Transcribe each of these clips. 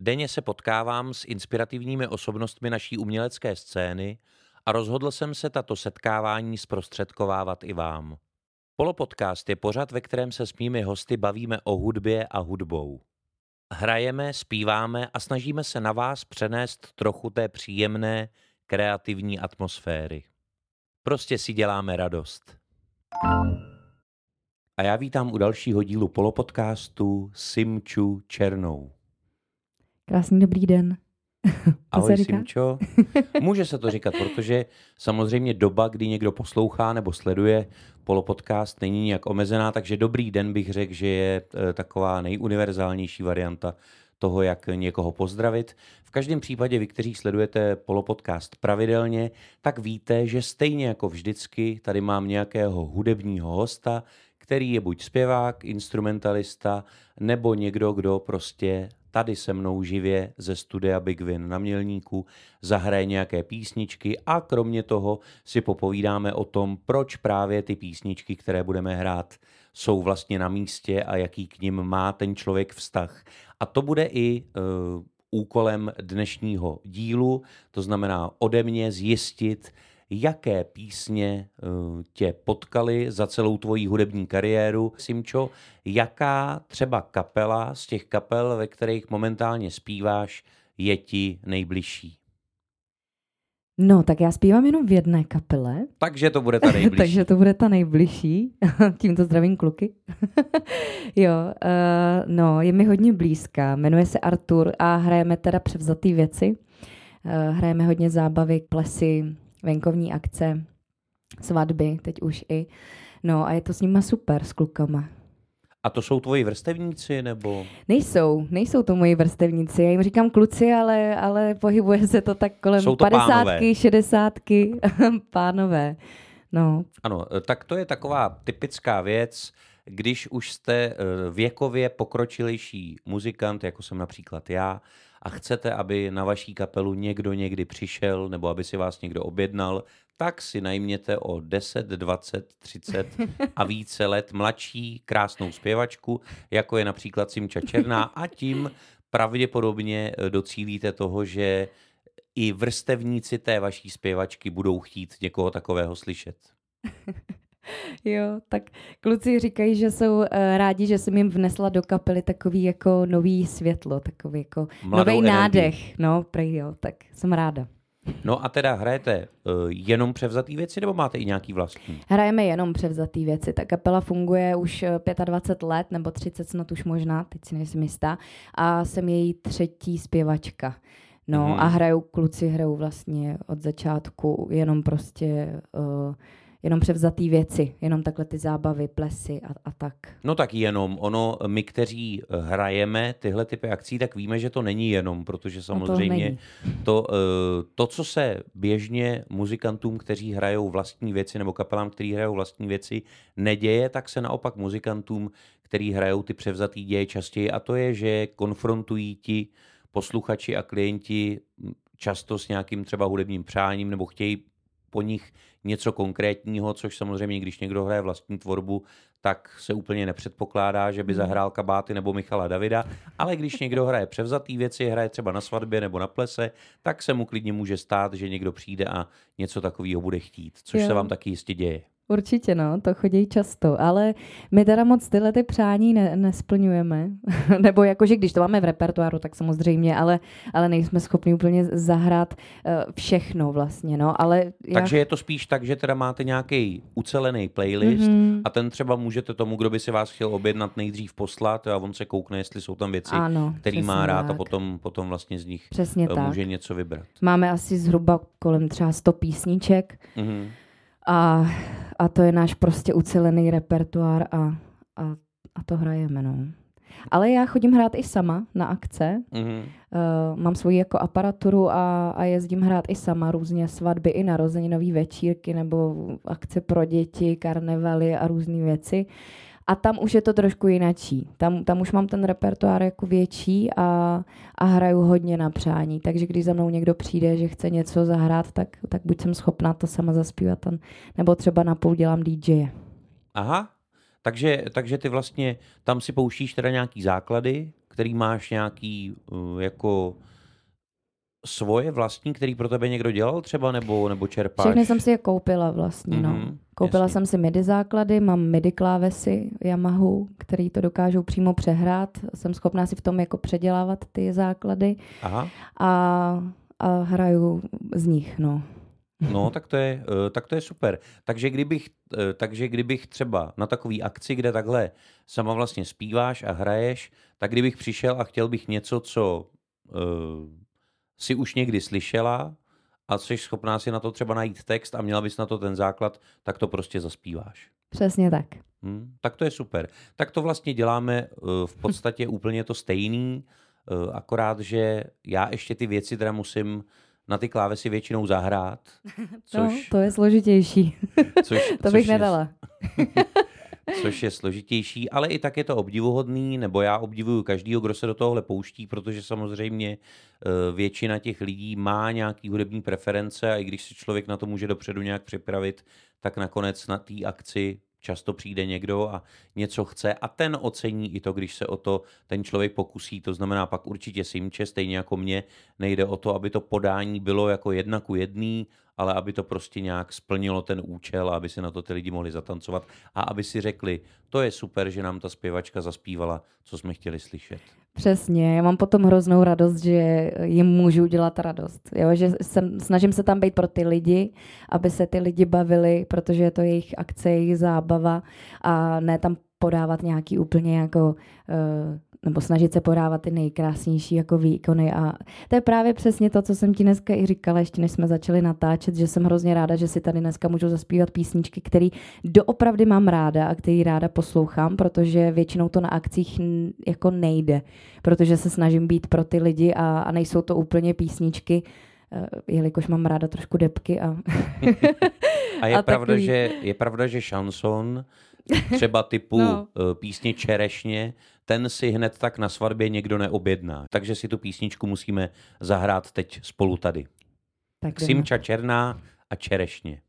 Denně se potkávám s inspirativními osobnostmi naší umělecké scény a rozhodl jsem se tato setkávání zprostředkovávat i vám. Polopodcast je pořad, ve kterém se s mými hosty bavíme o hudbě a hudbou. Hrajeme, zpíváme a snažíme se na vás přenést trochu té příjemné, kreativní atmosféry. Prostě si děláme radost. A já vítám u dalšího dílu polopodcastu Simču Černou. Krásný dobrý den. To Ahoj? Simčo. Může se to říkat, protože samozřejmě doba, kdy někdo poslouchá nebo sleduje polopodcast, není nijak omezená, takže dobrý den bych řekl, že je eh, taková nejuniverzálnější varianta toho, jak někoho pozdravit. V každém případě vy, kteří sledujete polopodcast pravidelně, tak víte, že stejně jako vždycky tady mám nějakého hudebního hosta, který je buď zpěvák, instrumentalista, nebo někdo, kdo prostě tady se mnou živě ze studia Big Win na Mělníku zahraje nějaké písničky a kromě toho si popovídáme o tom, proč právě ty písničky, které budeme hrát, jsou vlastně na místě a jaký k nim má ten člověk vztah. A to bude i uh, úkolem dnešního dílu, to znamená ode mě zjistit, jaké písně uh, tě potkaly za celou tvoji hudební kariéru, Simčo, jaká třeba kapela z těch kapel, ve kterých momentálně zpíváš, je ti nejbližší. No, tak já zpívám jenom v jedné kapele, Takže to bude ta nejbližší. takže to bude ta nejbližší. Tímto zdravím kluky. jo, uh, no, je mi hodně blízká. Jmenuje se Artur a hrajeme teda převzatý věci. Uh, hrajeme hodně zábavy, plesy, venkovní akce, svatby, teď už i. No a je to s nima super, s klukama. A to jsou tvoji vrstevníci, nebo? Nejsou, nejsou to moji vrstevníci. Já jim říkám kluci, ale, ale pohybuje se to tak kolem Jsou to pánové. 50, 60, pánové. No, Ano, eh, tak to je taková typická věc, když už jste eh, věkově pokročilejší muzikant, jako jsem například já, a chcete, aby na vaší kapelu někdo někdy přišel, nebo aby si vás někdo objednal, tak si najměte o 10, 20, 30 a více let mladší krásnou zpěvačku, jako je například Simča Černá a tím pravděpodobně eh, docílíte toho, že i vrstevníci té vaší zpěvačky budou chtít někoho takového slyšet. jo, tak kluci říkají, že jsou uh, rádi, že jsem jim vnesla do kapely takový jako nový světlo, takový jako nový nádech. No, prej jo, tak jsem ráda. No a teda hrajete uh, jenom převzatý věci, nebo máte i nějaký vlastní? Hrajeme jenom převzatý věci. Ta kapela funguje už eh, 25 let, nebo 30 snad už možná, teď si nejsem jistá. A jsem její třetí zpěvačka. No Mhm. a hrajou, kluci hrajou vlastně od začátku jenom prostě, uh, jenom převzatý věci, jenom takhle ty zábavy, plesy a, a tak. No tak jenom, ono, my, kteří hrajeme tyhle typy akcí, tak víme, že to není jenom, protože samozřejmě není. to, eh, to, co se běžně muzikantům, kteří hrajou vlastní věci, nebo kapelám, kteří hrajou vlastní věci, neděje, tak se naopak muzikantům, kteří hrajou ty převzatý děje častěji, a to je, že konfrontují ti posluchači a klienti často s nějakým třeba hudebním přáním, nebo chtějí po nich něco konkrétního, což samozřejmě, když někdo hraje vlastní tvorbu, tak se úplně nepředpokládá, že by Hmm. zahrál Kabáty nebo Michala Davida, ale když někdo hraje převzatý věci, hraje třeba na svatbě nebo na plese, tak se mu klidně může stát, že někdo přijde a něco takového bude chtít, což Jo. se vám taky jistě děje. Určitě no, to chodí často, ale my teda moc tyhle ty přání ne, nesplňujeme. Nebo jakože když to máme v repertoáru, tak samozřejmě, ale, ale nejsme schopni úplně zahrát uh, všechno vlastně, no, ale já... Takže je to spíš tak, že teda máte nějaký ucelený playlist Mhm. a ten třeba můžete tomu, kdo by si vás chtěl objednat, nejdřív poslat a on se koukne, jestli jsou tam věci, ano, který má rád a tak. potom, potom vlastně z nich Přesně eh, tak. může něco vybrat. Máme asi zhruba kolem třeba 100 písniček Mhm. A, a to je náš prostě ucelený repertoár a, a, a to hrajeme, no. Ale já chodím hrát i sama na akce. Mhm. Uh, mám svoji jako aparaturu a, a jezdím hrát i sama různě svatby i narozeninové večírky nebo akce pro děti, karnevaly a různé věci. A tam už je to trošku jinačí. Tam, tam už mám ten repertoár jako větší a, a hraju hodně na přání. Takže když za mnou někdo přijde, že chce něco zahrát, tak, tak buď jsem schopná to sama zaspívat, tam, nebo třeba napůl dělám DJ. Aha, takže, takže ty vlastně tam si pouštíš teda nějaký základy, který máš nějaký uh, jako svoje vlastní, který pro tebe někdo dělal třeba, nebo, nebo čerpáš? Všechny jsem si je koupila vlastně, no. Mhm, Koupila jasně. jsem si MIDI základy, mám MIDI klávesy Yamahu, který to dokážou přímo přehrát. Jsem schopná si v tom jako předělávat ty základy Aha, a, a hraju z nich, no. no tak to, je, uh, tak to je super. Takže kdybych, uh, takže kdybych třeba na takový akci, kde takhle sama vlastně zpíváš a hraješ, tak kdybych přišel a chtěl bych něco, co uh, si už někdy slyšela a jsi schopná si na to třeba najít text a měla bys na to ten základ, tak to prostě zaspíváš. Přesně tak. Hmm, tak to je super. Tak to vlastně děláme uh, v podstatě úplně to stejný, uh, akorát, že já ještě ty věci teda musím na ty klávesy většinou zahrát, No, což, to je složitější. což, to což bych je, nedala. Což je složitější, ale i tak je to obdivuhodný, nebo já obdivuju každýho, kdo se do tohohle pouští, protože samozřejmě uh, většina těch lidí má nějaký hudební preference a i když si člověk na to může dopředu nějak připravit, tak nakonec na té akci často přijde někdo a něco chce a ten ocení i to, když se o to ten člověk pokusí. To znamená pak určitě Simče, stejně jako mě, nejde o to, aby to podání bylo jako jedna ku jedný, ale aby to prostě nějak splnilo ten účel, aby si na to ty lidi mohli zatancovat a aby si řekli, to je super, že nám ta zpěvačka zaspívala, co jsme chtěli slyšet. Přesně, já mám potom hroznou radost, že jim můžu udělat radost. Jo? Že jsem, snažím se tam být pro ty lidi, aby se ty lidi bavili, protože je to jejich akce, jejich zábava a ne tam podávat nějaký úplně jako, uh, nebo snažit se podávat ty nejkrásnější jako výkony. A to je právě přesně to, co jsem ti dneska i říkala, ještě než jsme začali natáčet, že jsem hrozně ráda, že si tady dneska můžu zaspívat písničky, které doopravdy mám ráda a které ráda poslouchám, protože většinou to na akcích jako nejde, protože se snažím být pro ty lidi a, a nejsou to úplně písničky, eh, jelikož mám ráda trošku depky a, A je, A pravda, takový- že, je pravda, že šanson, třeba typu No. no. písně Čerešně, ten si hned tak na svatbě někdo neobjedná. Takže si tu písničku musíme zahrát teď spolu tady. tak. Simča Černá a Čerešně.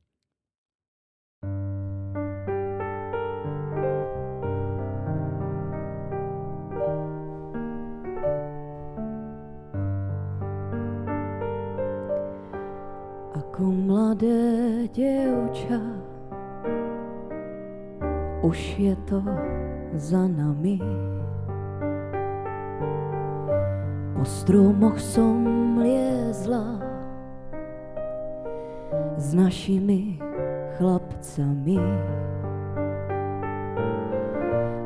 Ako mladé děvča, už je to za nami. Po stromoch som liezla s našimi chlapcami.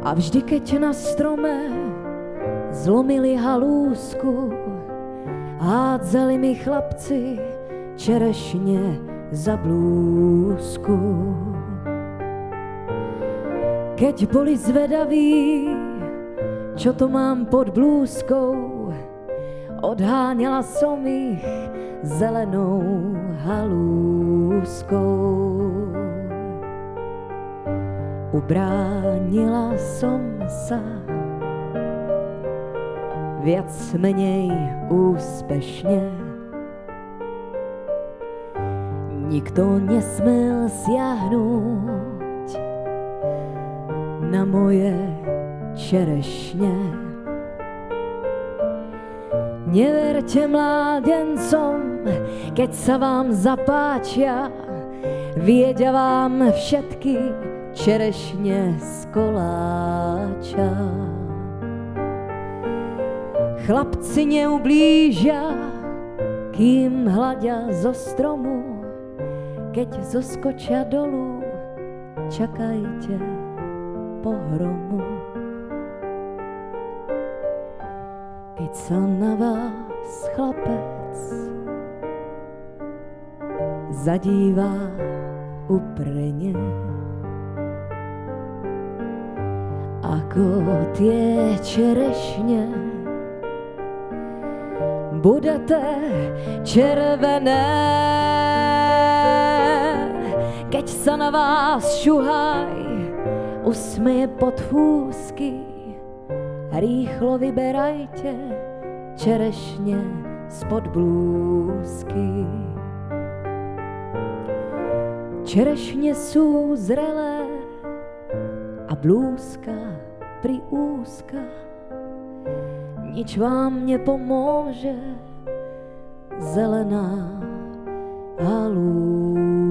A vždy, keď na strome zlomili halúsku, hádzali mi chlapci čerešně za blúzku. Keď boli zvedaví, čo to mám pod blúzkou, odháňala som ich zelenou halúskou. Ubránila som sa viac menej úspešne. Nikto nesmel siahnuť na moje čerešne. Neverte mládencom, keď sa vám zapáčia, viedia vám všetky čerešne z koláča. Chlapci neublížia, kým hľadia zo stromu, keď zoskočia dolu, čakajte pohromu. Keď na vás chlapec zadívá uprene a ako tie čerešně budete červené, keď sa na vás šuhaj usmeje pod fúsky. Rýchlo vyberajte čerešně spod blúzky. Čerešně sú zrelé a blúzka pri úzka. Nič vám nepomôže, zelená halúska.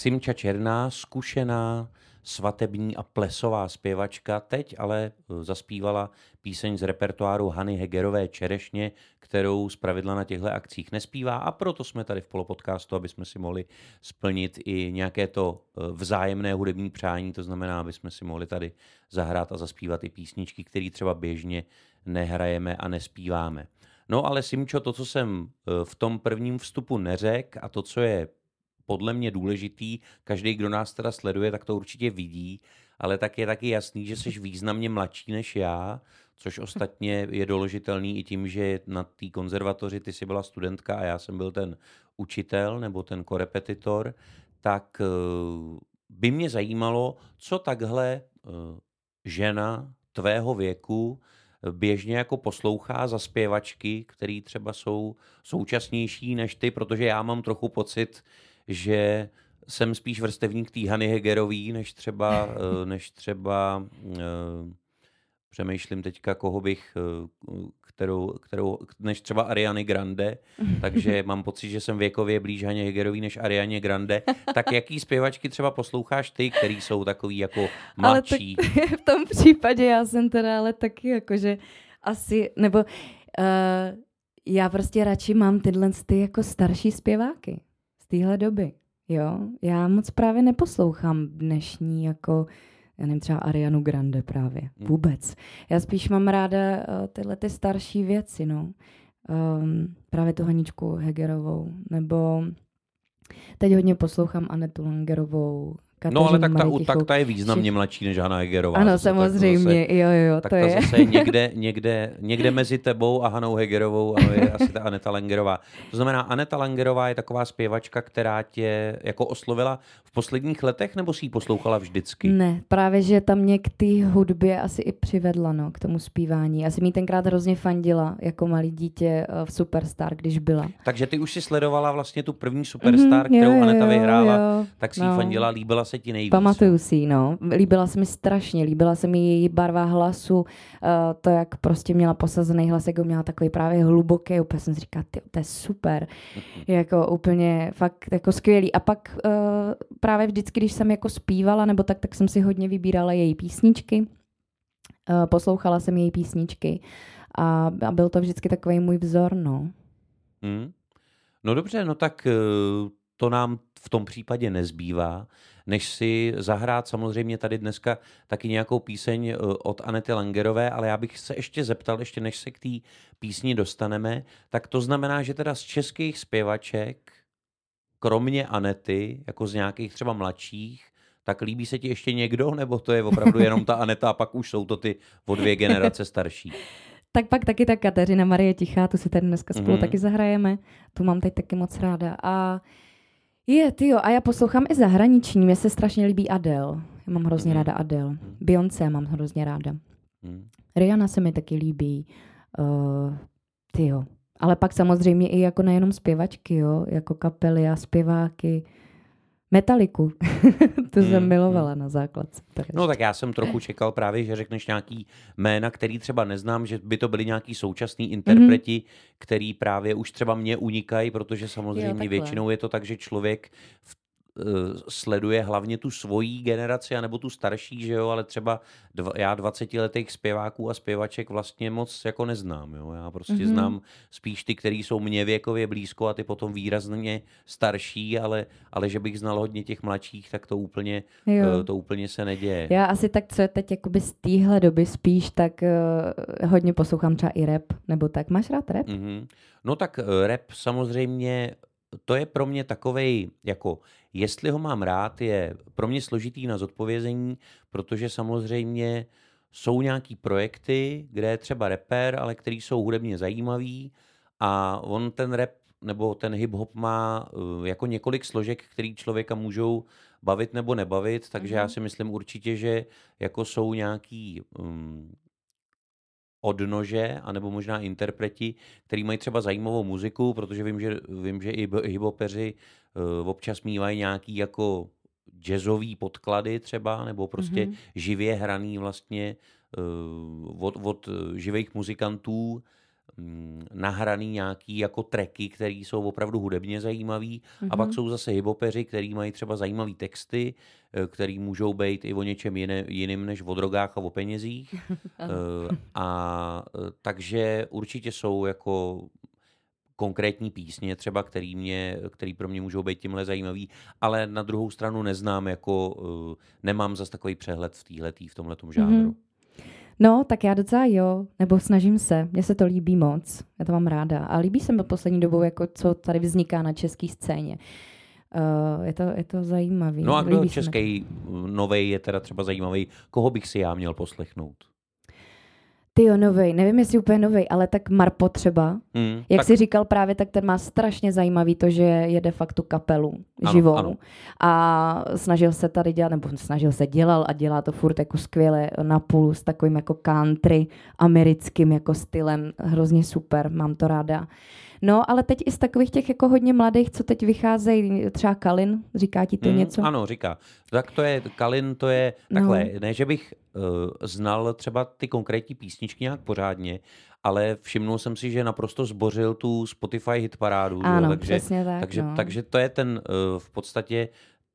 Simča Černá, zkušená svatební a plesová zpěvačka, teď ale eh, zaspívala píseň z repertoáru Hany Hegerové Čerešně, kterou zpravidla na těchto akcích nespívá a proto jsme tady v Polopodcastu, aby jsme si mohli splnit i nějaké to eh, vzájemné hudební přání, to znamená, aby jsme si mohli tady zahrát a zaspívat i písničky, které třeba běžně nehrajeme a nespíváme. No ale Simčo, to, co jsem eh, v tom prvním vstupu neřekl a to, co je podle mě důležitý. Každý, kdo nás teda sleduje, tak to určitě vidí, ale tak je taky jasný, že jsi významně mladší než já, což ostatně je doložitelný i tím, že na té konzervatoři ty jsi byla studentka a já jsem byl ten učitel nebo ten korepetitor, tak eh, by mě zajímalo, co takhle eh, žena tvého věku běžně jako poslouchá za zpěvačky, který třeba jsou současnější než ty, protože já mám trochu pocit, že jsem spíš vrstevník té Hany Hegerový, než třeba, eh, než třeba uh, přemýšlím teďka, koho bych, uh, kterou, kterou, než třeba Ariany Grande, takže mám pocit, že jsem věkově blíž Haně Hegerový než Ariane Grande. Tak jaký zpěvačky třeba posloucháš ty, který jsou takový jako mladší? Ale tak v tom případě já jsem teda ale taky jakože asi, nebo uh, já prostě radši mám tyhle ty jako starší zpěváky téhle doby. Jo, já moc právě neposlouchám dnešní jako já nevím, třeba Arianu Grande právě. Hmm. Vůbec. Já spíš mám ráda uh, tyhle ty starší věci, no. Um, právě tu Haničku Hegerovou, nebo teď hodně poslouchám Anetu Langerovou, Kateřinu no ale tak ta, tak ta je významně mladší než Hana Hegerová. Ano, samozřejmě, zase, jo, jo, tak to ta je. zase někde, někde, někde mezi tebou a Hanou Hegerovou ano, je asi ta Aneta Langerová. To znamená, Aneta Langerová je taková zpěvačka, která tě jako oslovila v posledních letech, nebo si ji poslouchala vždycky? Ne, právě, že tam mě k té hudbě asi i přivedla, no, k tomu zpívání. Asi mi tenkrát hrozně fandila jako malý dítě eh, v Superstar, když byla. Takže ty už si sledovala vlastně tu první Superstar, mm-hmm, kterou jo, Aneta jo, vyhrála, jo, tak si no. fandila, líbila se ti nejvíc. Pamatuju si ji, no. Líbila se mi strašně, líbila se mi její barva hlasu, uh, to, jak prostě měla posazený hlas, jako měla takový právě hluboký, úplně jsem si říkala, ty, to je super. jako úplně fakt jako skvělý. A pak uh, právě vždycky, když jsem jako zpívala, nebo tak, tak jsem si hodně vybírala její písničky. Uh, poslouchala jsem její písničky a, a byl to vždycky takový můj vzor, no. Hmm. No dobře, no tak to nám v tom případě nezbývá, než si zahrát samozřejmě tady dneska taky nějakou píseň eh, od Anety Langerové, ale já bych se ještě zeptal, ještě než se k té písni dostaneme, tak to znamená, že teda z českých zpěvaček, kromě Anety, jako z nějakých třeba mladších, tak líbí se ti ještě někdo, nebo to je opravdu jenom ta Aneta a pak už jsou to ty o dvě generace starší? Tak pak taky ta Kateřina Marie Tichá, tu si tady dneska spolu mm-hmm. taky zahrajeme. Tu mám teď taky moc ráda. A je, ty jo, a já poslouchám i zahraniční, mně se strašně líbí Adele. Já mám hrozně mm. ráda Adele. Mm. Beyoncé mám hrozně ráda. Mm. Rihanna se mi taky líbí. Uh, ty jo. Ale pak samozřejmě i jako nejenom zpěvačky, jo, jako kapely a zpěváky. Metaliku. to jsem hmm, milovala hmm. na základce. No tak já jsem trochu čekal právě, že řekneš nějaký jména, který třeba neznám, že by to byli nějaký současní interpreti, mm-hmm. který právě už třeba mě unikají, protože samozřejmě jo, většinou je to tak, že člověk v sleduje hlavně tu svojí generaci, anebo tu starší, že jo, ale třeba dva, já 20 letých zpěváků a zpěvaček vlastně moc jako neznám, jo. Já prostě mm-hmm. znám spíš ty, který jsou mě věkově blízko a ty potom výrazně starší, ale, ale že bych znal hodně těch mladších, tak to úplně, jo. to úplně se neděje. Já asi tak, co je teď jakoby z téhle doby spíš, tak uh, hodně poslouchám třeba i rap, nebo tak. Máš rád rap? Mm-hmm. No tak rap samozřejmě to je pro mě takovej, jako jestli ho mám rád, je pro mě složitý na zodpovězení, protože samozřejmě jsou nějaký projekty, kde je třeba rapper, ale který jsou hudebně zajímavý a on ten rap nebo ten hip-hop má uh, jako několik složek, který člověka můžou bavit nebo nebavit, takže mm-hmm. já mhm. si myslím určitě, že jako jsou nějaký um, odnože, anebo možná interpreti, který mají třeba zajímavou muziku, protože vím, že, vím, že i hiphopeři uh, občas mývají nějaký jako jazzový podklady třeba, nebo prostě mm-hmm. živě hraný vlastně uh, od, od živých muzikantů, nahraný nějaký jako treky, které jsou opravdu hudebně zajímavý mm-hmm. a pak mhm. jsou zase hibopeři, který mají třeba zajímavé texty, eh, který můžou být i o něčem jiné, jiným než o drogách a o penězích. Eh, a eh, takže určitě jsou jako konkrétní písně třeba, který, mě, který pro mě můžou být tímhle zajímavý, ale na druhou stranu neznám jako, nemám zas takový přehled v téhletý, v tomhletom žánru. Mm-hmm. No, tak já docela jo, nebo snažím se. Mně se to líbí moc, já to mám ráda. A líbí se mi poslední dobou, jako co tady vzniká na české scéně. Uh, je, to, je to zajímavý. No a kdo český nový je teda třeba zajímavý, koho bych si já měl poslechnout? Ty jo, novej, nevím, jestli úplně novej, ale tak Marpo třeba, mm, jak tak... jsi říkal právě, tak ten má strašně zajímavý to, že je de facto kapelu ano, živou ano. a snažil se tady dělat, nebo snažil se, dělal a dělá to furt jako skvěle na půl s takovým jako country americkým jako stylem, hrozně super, mám to ráda. No, ale teď i z takových těch jako hodně mladých, co teď vycházejí, třeba Kalin, říká ti to mm, něco? Ano, říká. Tak to je, Kalin to je takhle, no. ne, že bych uh, znal třeba ty konkrétní písničky nějak pořádně, ale všimnul jsem si, že naprosto zbořil tu Spotify hit parádu. Ano, jo, takže, přesně tak. Takže, no. takže to je ten uh, v podstatě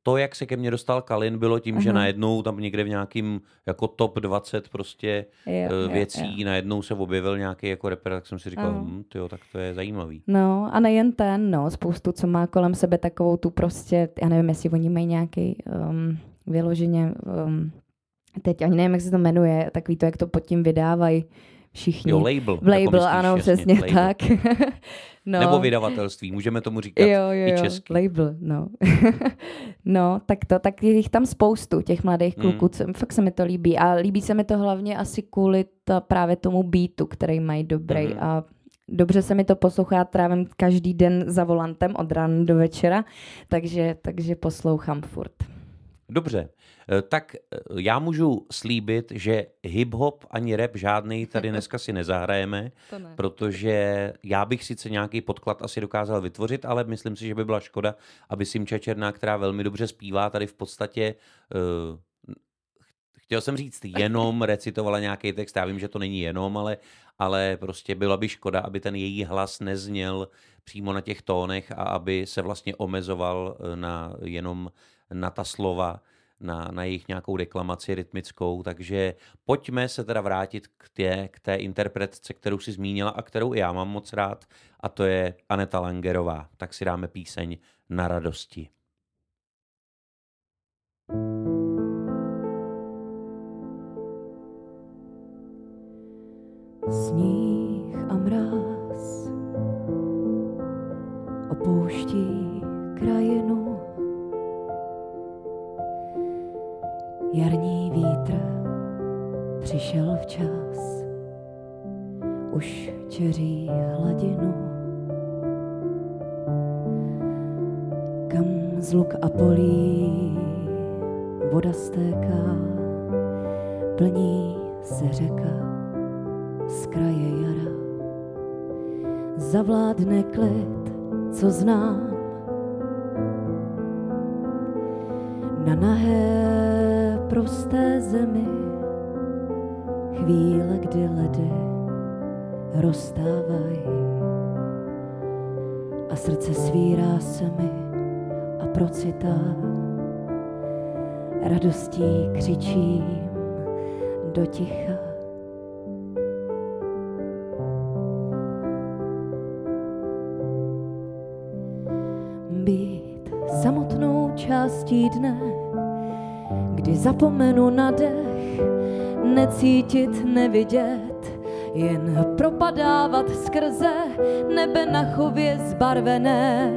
to, jak se ke mně dostal Kalin, bylo tím, uh-huh. že najednou tam někde v nějakým jako top 20 prostě jo, uh, věcí, jo, jo. najednou se objevil nějaký jako rapper, tak jsem si říkal, uh-huh. hm, tyjo, tak to je zajímavý. No a nejen ten, no, spoustu, co má kolem sebe takovou tu prostě, já nevím, jestli oni mají nějaký um, vyloženě, um, teď ani nevím, jak se to jmenuje, takový to, jak to pod tím vydávají, všichni. Jo, label. Label, jako myslíš, ano, jasně, přesně label. tak. no. Nebo vydavatelství, můžeme tomu říkat jo, jo, i česky. label, no. no, tak to, tak je jich tam spoustu, těch mladých hmm. kluků, mm. fakt se mi to líbí. A líbí se mi to hlavně asi kvůli ta, právě tomu beatu, který mají dobrý mm. a Dobře se mi to poslouchá, trávím každý den za volantem od rána do večera, takže, takže poslouchám furt. Dobře, tak eh, já můžu slíbit, že hip-hop ani rap žádný tady dneska si nezahrajeme, ne. protože já bych sice nějaký podklad asi dokázal vytvořit, ale myslím si, že by byla škoda, aby Simča Černá, která velmi dobře zpívá, tady v podstatě uh, chtěl jsem říct jenom recitovala nějaký text, já vím, že to není jenom, ale, ale prostě byla by škoda, aby ten její hlas nezněl přímo na těch tónech a aby se vlastně omezoval na jenom na ta slova, na, na jejich nějakou deklamaci rytmickou, takže pojďme se teda vrátit k té, k té interpretce, kterou si zmínila a kterou i já mám moc rád, a to je Aneta Langerová. Tak si dáme píseň Na radosti. Sníh a mráz opouští přišel včas, už čeří hladinu. Kam z luk a polí voda stéká, plní se řeka z kraje jara. Zavládne klid, co znám, na nahé prosté zemi chvíle, kdy ledy rozstávají a srdce svírá se mi a procitám, radostí křičím do ticha. Být samotnou částí dne, kdy zapomenu na dech, necítit, nevidět, jen propadávat skrze nebe na chově zbarvené,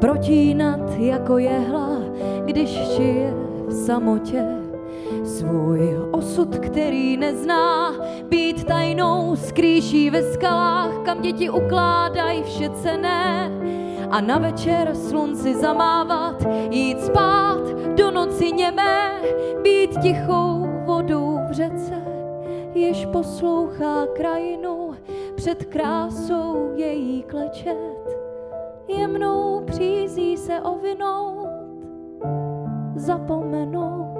protínat jako jehla, když šije v samotě. Svůj osud, který nezná, být tajnou skrýší ve skalách, kam děti ukládají vše cené a na večer slunci zamávat, jít spát do noci němé, být tichou vodou v řece, jež poslouchá krajinu před krásou její klečet. Jemnou přízí se ovinout, zapomenout,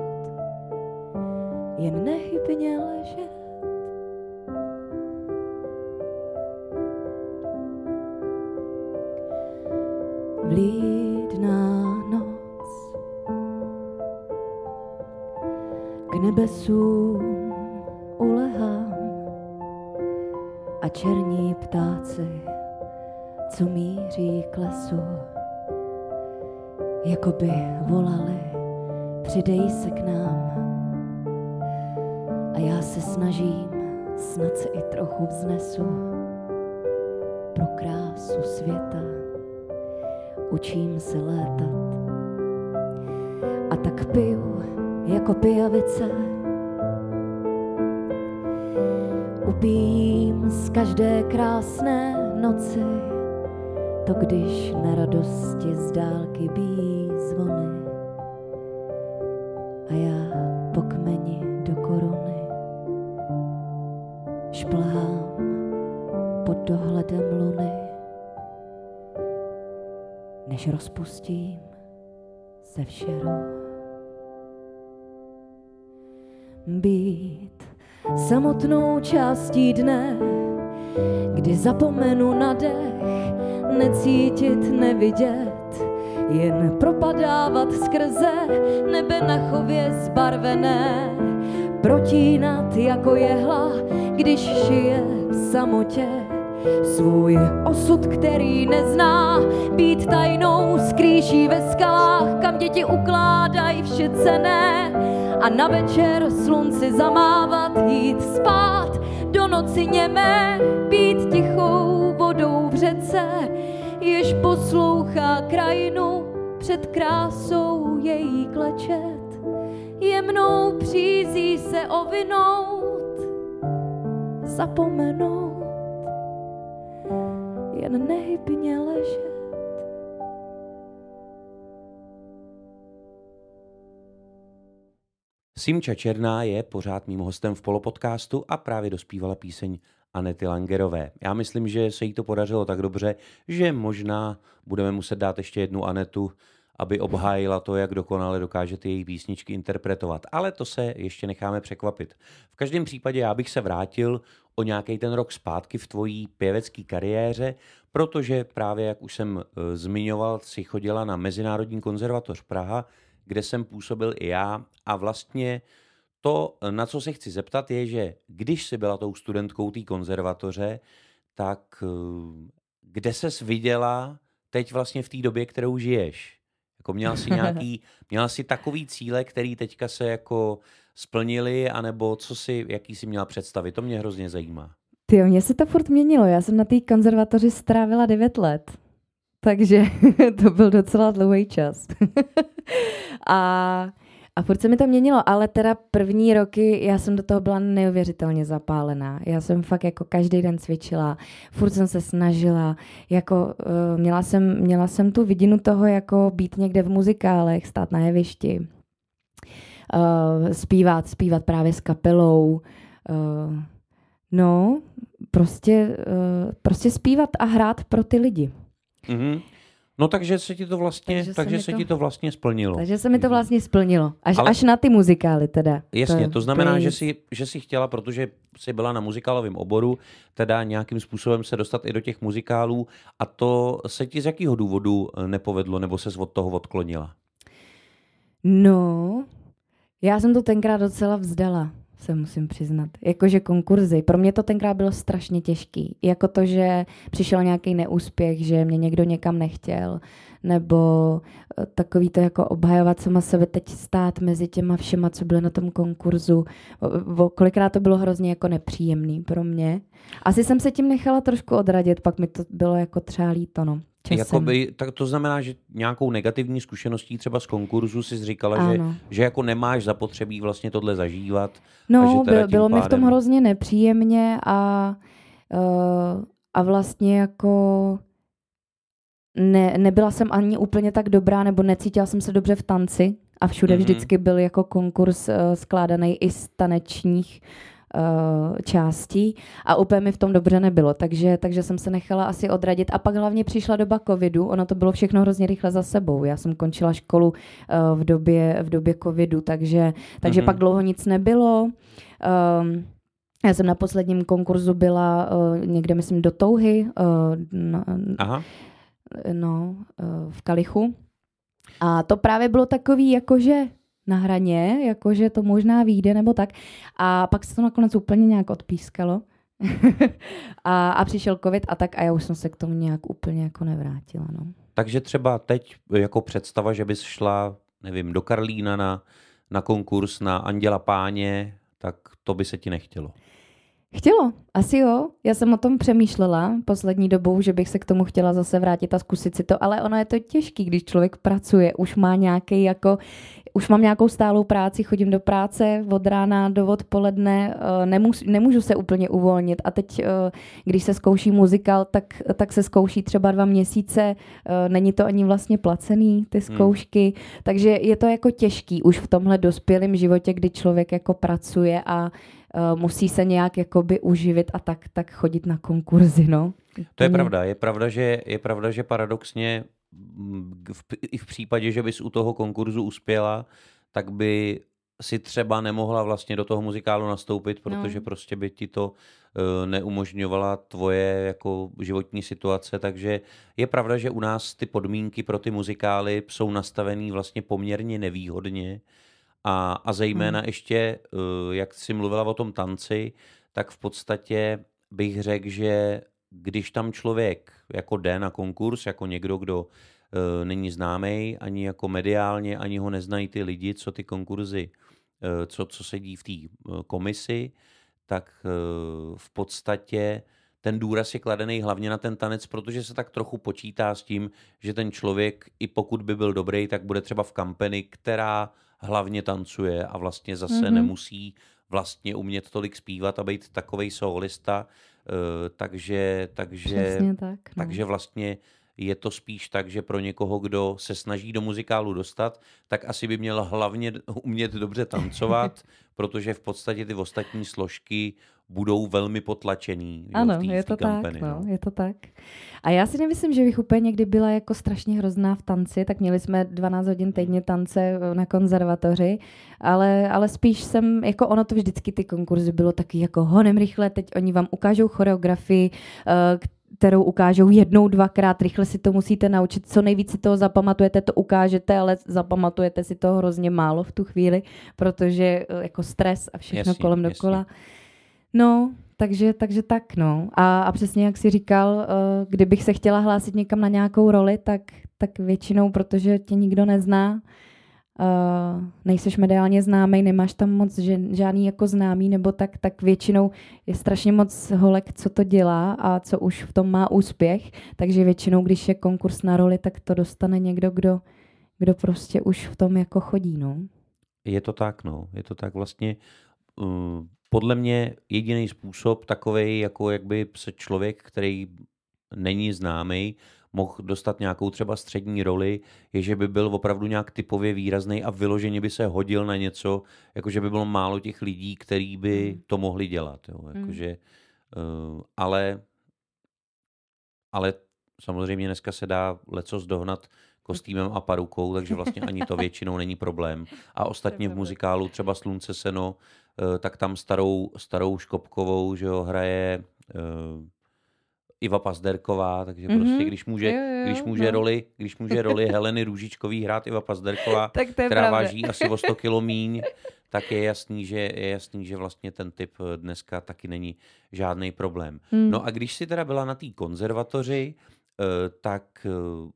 jen nehybně ležet. Nebesům ulehám a černí ptáci, co míří k lesu, jako by volali, přidej se k nám. A já se snažím, snad se i trochu vznesu pro krásu světa. Učím se létat a tak piju jako pijavice. Upijím z každé krásné noci, to když na radosti z dálky bíjí zvony. A já po kmeni do koruny šplhám pod dohledem luny, než rozpustím se všeru. Být samotnou částí dne, kdy zapomenu na dech, necítit, nevidět, jen propadávat skrze nebe na chově zbarvené, protínat jako jehla, když šije v samotě svůj osud, který nezná, být tajnou skrýší ve skalách, kam děti ukládají vše cené a na večer slunci zamávat, jít spát, do noci němé, být tichou vodou v řece, jež poslouchá krajinu před krásou její klečet. Jemnou přízí se ovinout, zapomenout, jen nehybně ležet. Simča Černá je pořád mým hostem v polopodcastu a právě dospívala píseň Anety Langerové. Já myslím, že se jí to podařilo tak dobře, že možná budeme muset dát ještě jednu Anetu, aby obhájila to, jak dokonale dokáže ty její písničky interpretovat. Ale to se ještě necháme překvapit. V každém případě já bych se vrátil o nějaký ten rok zpátky v tvojí pěvecké kariéře, protože právě, jak už jsem e, zmiňoval, si chodila na Mezinárodní konzervatoř Praha, kde jsem působil i já a vlastně to, na co se chci zeptat, je, že když jsi byla tou studentkou té konzervatoře, tak eh, kde ses viděla teď vlastně v té době, kterou žiješ? Jako měla jsi nějaký, měla jsi takový cíle, který teďka se jako splnili, anebo co si, jaký si měla představit? To mě hrozně zajímá. Ty, mě se to furt měnilo. Já jsem na té konzervatoři strávila 9 let. Takže to byl docela dlouhý čas. a, a furt se mi to měnilo, ale teda první roky já jsem do toho byla neuvěřitelně zapálená. Já jsem fakt jako každý den cvičila, furt jsem se snažila, jako uh, měla, jsem, měla jsem tu vidinu toho, jako být někde v muzikálech, stát na jevišti, uh, zpívat, zpívat právě s kapelou, uh, no, prostě, prostě zpívat a hrát pro ty lidi. Mm-hmm. No takže se ti to vlastně, Takže takže, se se, to- ti to vlastně splnilo. Takže se mi to vlastně splnilo. Až, Ale- až na ty muzikály teda. Jasně, to znamená, je že jsi, že jsi chtěla, protože jsi byla na muzikálovém oboru, teda nějakým způsobem se dostat i do těch muzikálů a to se ti z jakého důvodu eh, nepovedlo nebo se od toho odklonila? No, já jsem to tenkrát docela vzdala, se musím přiznat. Jakože konkurzy. Pro mě to tenkrát bylo strašně těžký. Jako to, že přišel nějaký neúspěch, že mě někdo někam nechtěl, nebo eh, takový to jako obhajovat sama sebe, teď stát mezi těma všema, co byly na tom konkurzu. O- Kolikrát to bylo hrozně jako nepříjemný pro mě. Asi jsem se tím nechala trošku odradit, pak mi to bylo jako třeba líto, no. Časem. Jakoby, tak to znamená, že nějakou negativní zkušeností třeba z konkurzu jsi říkala, že, Ano. že jako nemáš zapotřebí vlastně tohle zažívat. a No, že teda bylo, bylo mi v tom pádem- hrozně nepříjemně a, uh, a vlastně jako ne, nebyla jsem ani úplně tak dobrá, nebo necítila jsem se dobře v tanci a všude Mhm. vždycky byl jako konkurs uh, skládaný i z tanečních uh, částí a úplně mi v tom dobře nebylo, takže, takže jsem se nechala asi odradit a pak hlavně přišla doba covidu, ono to bylo všechno hrozně rychle za sebou, já jsem končila školu uh, v, době, v době covidu, takže, takže Mhm. pak dlouho nic nebylo. Um, já jsem na posledním konkurzu byla uh, někde, myslím, do Touhy, uh, na, Aha, no, uh, v Kalichu. A to právě bylo takový, jakože na hraně, jakože to možná vyjde nebo tak. A pak se to nakonec úplně nějak odpískalo. a, a přišel covid a tak a já už jsem se k tomu nějak úplně jako nevrátila. No. takže třeba teď jako představa, že bys šla, nevím, do Karlína na, na konkurs na Anděla Páně, tak to by se ti nechtělo. Chtělo, asi jo. Já jsem o tom přemýšlela poslední dobou, že bych se k tomu chtěla zase vrátit a zkusit si to, ale ono je to těžký, když člověk pracuje, už má nějaký jako, už mám nějakou stálou práci, chodím do práce od rána do odpoledne, eh, nemus, nemůžu se úplně uvolnit. A teď, eh, když se zkouší muzikál, tak, tak se zkouší třeba dva měsíce, eh, není to ani vlastně placený, ty zkoušky, takže je to jako těžký už v tomhle dospělém životě, kdy člověk jako pracuje a musí se nějak jakoby uživit a tak, tak chodit na konkurzy, no. To je pravda. Je pravda, že, je pravda, že paradoxně v, i v případě, že bys u toho konkurzu uspěla, tak by si třeba nemohla vlastně do toho muzikálu nastoupit, protože No. prostě by ti to uh, neumožňovala tvoje jako životní situace, takže je pravda, že u nás ty podmínky pro ty muzikály jsou nastavený vlastně poměrně nevýhodně a, a zejména Hmm. ještě, uh, jak jsi mluvila o tom tanci, tak v podstatě bych řekl, že když tam člověk jako jde na konkurs, jako někdo, kdo uh, není známý ani jako mediálně, ani ho neznají ty lidi, co ty konkurzy, uh, co, co sedí v té uh, komisi, tak uh, v podstatě ten důraz je kladený hlavně na ten tanec, protože se tak trochu počítá s tím, že ten člověk, i pokud by byl dobrý, tak bude třeba v kampani, která hlavně tancuje a vlastně zase Mhm. mm-hmm. nemusí vlastně umět tolik zpívat a být takovej solista, takže, takže, Přesně tak. No. takže vlastně je to spíš tak, že pro někoho, kdo se snaží do muzikálu dostat, tak asi by měl hlavně umět dobře tancovat, protože v podstatě ty ostatní složky budou velmi potlačený. že jo, Ano, v té- je to tak, kampani, no, je to tak. A já si nemyslím, že bych úplně někdy byla jako strašně hrozná v tanci, tak měli jsme 12 hodin týdně tance eh, na konzervatoři, ale, ale spíš jsem, jako ono to vždycky ty konkurzy bylo taky jako honem rychle, teď oni vám ukážou choreografii, eh, kterou ukážou jednou, dvakrát, rychle si to musíte naučit, co nejvíc si toho zapamatujete, to ukážete, ale zapamatujete si toho hrozně málo v tu chvíli, protože eh, jako stres a všechno Jasně, kolem jasně. No, takže, takže tak, no. A, a přesně jak jsi říkal, uh, kdybych se chtěla hlásit někam na nějakou roli, tak, tak většinou, protože tě nikdo nezná, uh, nejseš mediálně známý, nemáš tam moc žen, žádný jako známý, nebo tak, tak většinou je strašně moc holek, co to dělá a co už v tom má úspěch, takže většinou, když je konkurs na roli, tak to dostane někdo, kdo, kdo prostě už v tom jako chodí, no. Je to tak, no. Je to tak vlastně. Uh, podle mě jediný způsob takový, jako jak by se člověk, který není známý, mohl dostat nějakou třeba střední roli, je, že by byl opravdu nějak typově výrazný a vyloženě by se hodil na něco, jakože by bylo málo těch lidí, který by Mm. to mohli dělat. Jo. Mm. Jakože, uh, ale, ale samozřejmě dneska se dá lecos dohnat kostýmem a parukou, takže vlastně ani to většinou není problém. A ostatně v muzikálu třeba Slunce seno, tak tam starou, starou Škopkovou, že jo, hraje uh, Iva Pazderková, takže mm-hmm. prostě když může, jo, jo, když může no. roli, když může roli Heleny Růžičkový hrát Iva Pazderková, tak která pravda. váží asi o 100 kilo míň, tak je jasný, že je jasný, že vlastně ten typ dneska taky není žádný problém. Hmm. No a když si teda byla na té konzervatoři, eh, tak eh,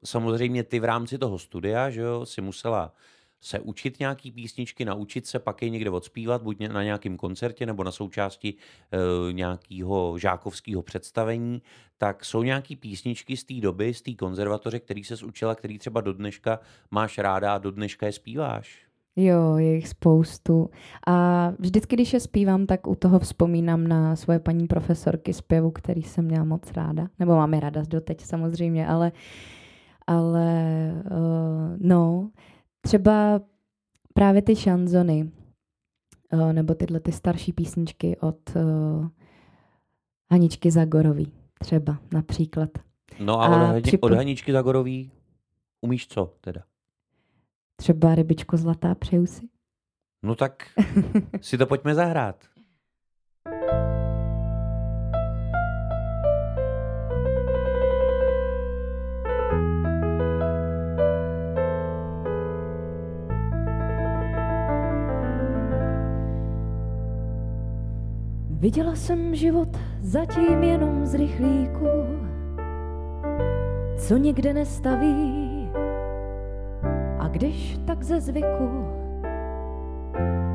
samozřejmě ty v rámci toho studia, že jo, si musela se učit nějaký písničky, naučit se pak je někde odspívat, buď na nějakém koncertě nebo na součásti e, nějakého žákovského představení, tak jsou nějaký písničky z té doby, z té konzervatoře, který se učila, který třeba do dneška máš ráda a do dneška je zpíváš? Jo, je jich spoustu. A vždycky, když je zpívám, tak u toho vzpomínám na svoje paní profesorky zpěvu, který jsem měla moc ráda. Nebo mám je ráda doteď samozřejmě, ale, ale uh, no, třeba právě ty šanzony, uh, nebo tyhle ty starší písničky od uh, Haničky Zagorový, třeba například. No a, a od, připom- od Haničky Zagorový umíš co teda? Třeba rybičko zlatá, přeju si. No tak si to pojďme zahrát. Viděla jsem život zatím jenom z rychlíku, co nikde nestaví. A když tak ze zvyku,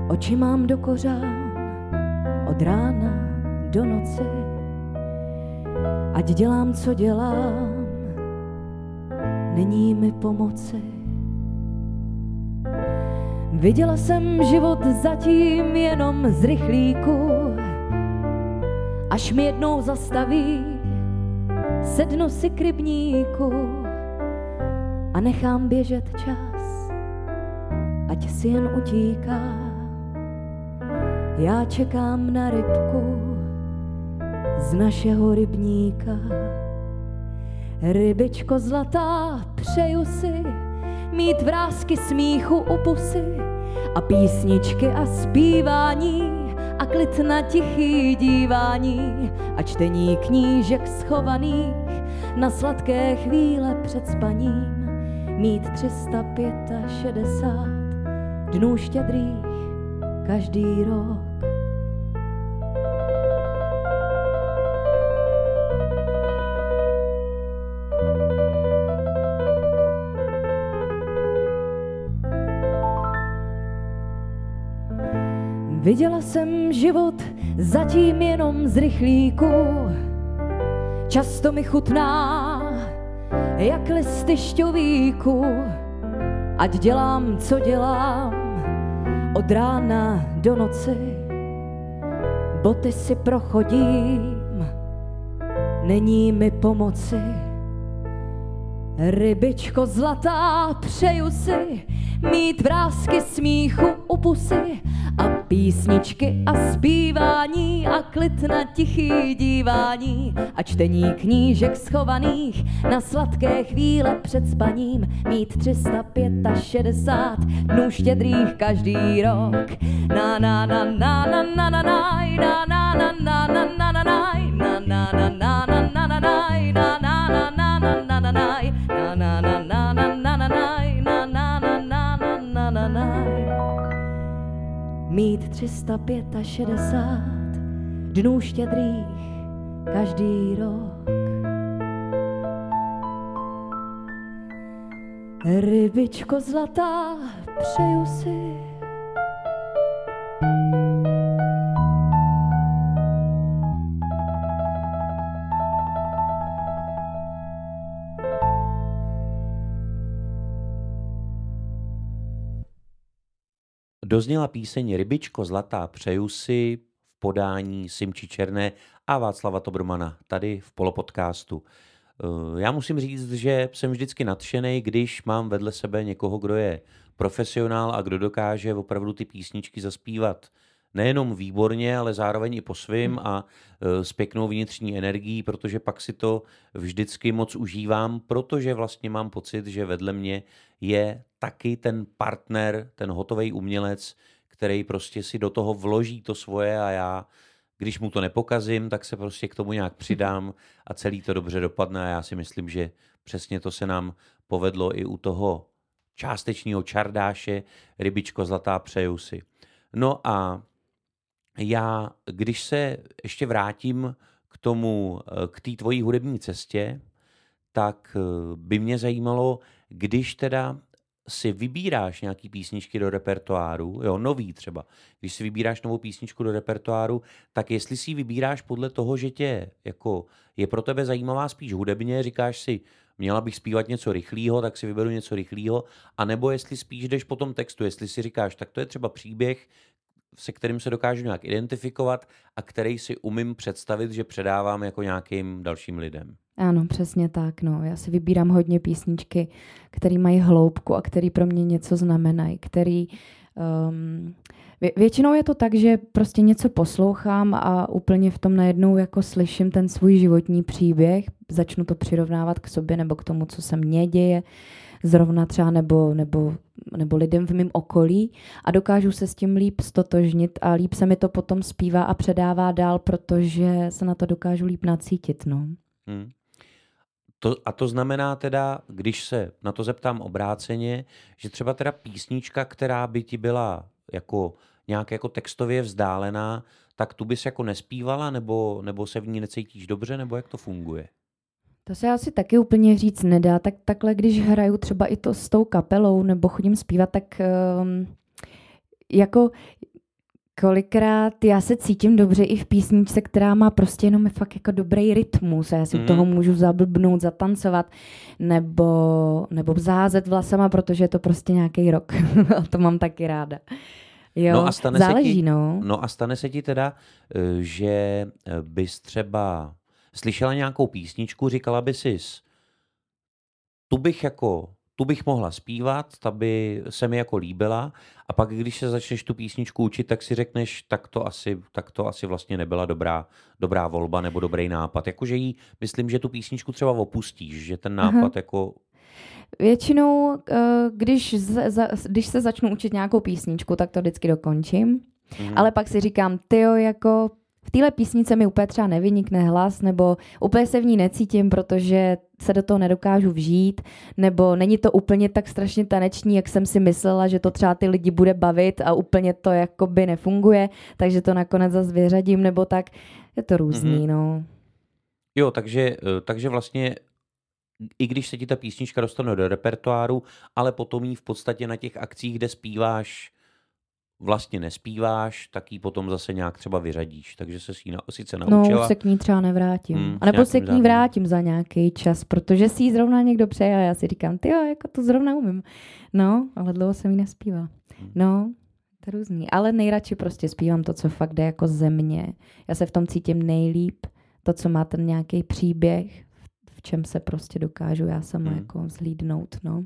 oči mám do kořán od rána do noci. Ať dělám, co dělám, není mi pomoci. Viděla jsem život zatím jenom z rychlíku, až mi jednou zastaví, sednu si k rybníku a nechám běžet čas, ať si jen utíká. Já čekám na rybku z našeho rybníka. Rybičko zlatá, přeju si mít vrázky smíchu u pusy a písničky a zpívání klid na tichý dívání a čtení knížek schovaných na sladké chvíle před spaním. Mít 365 dnů štědrých každý rok. Viděla jsem život zatím jenom z rychlíku. Často mi chutná, jak listy šťovíku. Ať dělám, co dělám, od rána do noci. Boty si prochodím, není mi pomoci. Rybičko zlatá, přeju si mít vrázky smíchu u pusy písničky a zpívání a klid na tichý dívání a čtení knížek schovaných na sladké chvíle před spaním mít 365 dnů štědrých každý rok. Na na na na na na na na na na na na na na na na na na na mít 365 dnů štědrých každý rok. Rybičko zlatá, přeju si Dozněla píseň Rybičko zlatá přeju si v podání Simči Černé a Václava Tobrmana tady v Polopodcastu. Eh, já musím říct, že jsem vždycky nadšený, když mám vedle sebe někoho, kdo je profesionál a kdo dokáže opravdu ty písničky zaspívat nejenom výborně, ale zároveň i po svým a e, s pěknou vnitřní energií, protože pak si to vždycky moc užívám, protože vlastně mám pocit, že vedle mě je taky ten partner, ten hotový umělec, který prostě si do toho vloží to svoje a já, když mu to nepokazím, tak se prostě k tomu nějak přidám a celý to dobře dopadne a já si myslím, že přesně to se nám povedlo i u toho částečního čardáše, rybičko zlatá přeju si. No a já, když se ještě vrátím k tomu, k té tvojí hudební cestě, tak by mě zajímalo, když teda si vybíráš nějaký písničky do repertoáru, jo, nový třeba, když si vybíráš novou písničku do repertoáru, tak jestli si ji vybíráš podle toho, že tě jako je pro tebe zajímavá spíš hudebně, říkáš si, měla bych zpívat něco rychlého, tak si vyberu něco rychlého, anebo jestli spíš jdeš po tom textu, jestli si říkáš, tak to je třeba příběh, se kterým se dokážu nějak identifikovat a který si umím představit, že předávám jako nějakým dalším lidem. Ano, přesně tak. No. Já si vybírám hodně písničky, které mají hloubku a které pro mě něco znamenají, který um, vě- většinou je to tak, že prostě něco poslouchám a úplně v tom najednou jako slyším ten svůj životní příběh, začnu to přirovnávat k sobě nebo k tomu, co se mně děje, zrovna třeba nebo, nebo, nebo lidem v mém okolí a dokážu se s tím líp stotožnit a líp se mi to potom zpívá a předává dál, protože se na to dokážu líp nacítit. No. Hmm. To, a to znamená teda, když se na to zeptám obráceně, že třeba teda písnička, která by ti byla jako nějak jako textově vzdálená, tak tu bys jako nespívala, nebo, nebo se v ní necítíš dobře, nebo jak to funguje? To se asi taky úplně říct nedá. Tak takhle, když hraju třeba i to s tou kapelou nebo chodím zpívat, tak um, jako kolikrát já se cítím dobře i v písničce, která má prostě jenom fakt jako dobrý rytmus a já si mm. toho můžu zablbnout, zatancovat nebo, nebo zázet vlasama, protože je to prostě nějaký rok a to mám taky ráda. Jo, no a stane záleží, se ti, no. No a stane se ti teda, eh, že eh, bys třeba slyšela nějakou písničku, říkala by si, tu bych jako tu bych mohla zpívat, ta by se mi jako líbila a pak když se začneš tu písničku učit, tak si řekneš, tak to asi, tak to asi vlastně nebyla dobrá, dobrá volba nebo dobrý nápad. Jakože jí, myslím, že tu písničku třeba opustíš, že ten nápad Aha. jako Většinou, eh, když, když se začnu učit nějakou písničku, tak to vždycky dokončím. Mm. Ale pak si říkám, tyjo, jako v téhle písnice mi úplně třeba nevynikne hlas, nebo úplně se v ní necítím, protože se do toho nedokážu vžít, nebo není to úplně tak strašně taneční, jak jsem si myslela, že to třeba ty lidi bude bavit a úplně to jakoby nefunguje, takže to nakonec zase vyřadím, nebo tak. Je to různý, mm-hmm. no. Jo, takže, eh, takže vlastně i když se ti ta písnička dostane do repertoáru, ale potom jí v podstatě na těch akcích, kde zpíváš vlastně nespíváš, tak ji potom zase nějak třeba vyřadíš. Takže se si na, sice no, naučila. No, se k ní třeba nevrátím. Hmm, a nebo se k ní vrátím za nějaký čas, protože si ji zrovna někdo přeje a já si říkám, ty jo, jako to zrovna umím. No, ale dlouho jsem ji nespívala. Hmm. No, to je různý. Ale nejradši prostě zpívám to, co fakt jde jako ze mě. Já se v tom cítím nejlíp. To, co má ten nějaký příběh, v čem se prostě dokážu já sama hmm. jako zlídnout, no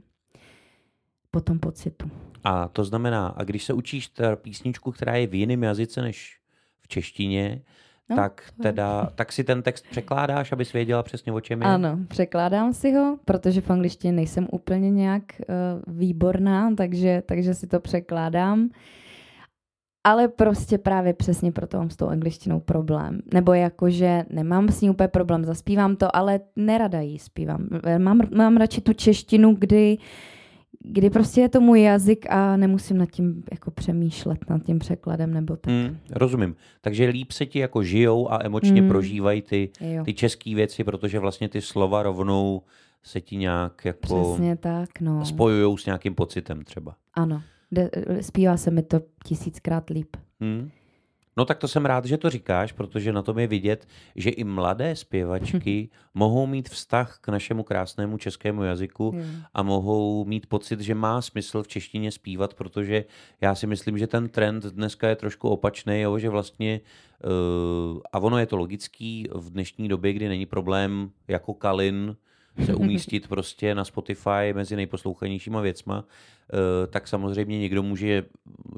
po tom pocitu. A to znamená, a když se učíš ta písničku, která je v jiném jazyce než v češtině, No, tak, teda, tak si ten text překládáš, abys věděla přesně o čem je? Ano, překládám si ho, protože v angličtině nejsem úplně nějak uh, výborná, takže, takže si to překládám. Ale prostě právě přesně proto mám s tou angličtinou problém. Nebo jakože nemám s ní úplně problém, zaspívám to, ale nerada jí zpívám. Mám, mám radši tu češtinu, kdy uh, kdy prostě je to můj jazyk a nemusím nad tím jako přemýšlet, nad tím překladem nebo tak. Mm, rozumím. Takže líp se ti jako žijou a emočně mm. prožívají ty, ty české věci, protože vlastně ty slova rovnou se ti nějak jako Přesně tak, no. spojujou s nějakým pocitem třeba. Ano, De, zpívá se mi to tisíckrát líp. Mm. No tak to jsem rád, že to říkáš, protože na tom je vidět, že i mladé zpěvačky mohou mít vztah k našemu krásnému českému jazyku hmm. a mohou mít pocit, že má smysl v češtině zpívat, protože já si myslím, že ten trend dneska je trošku opačný, jo, že vlastně, uh, a ono je to logický, v dnešní době, kdy není problém jako Kalin, se umístit prostě na Spotify mezi nejposlouchanějšíma věcma, uh, tak samozřejmě někdo může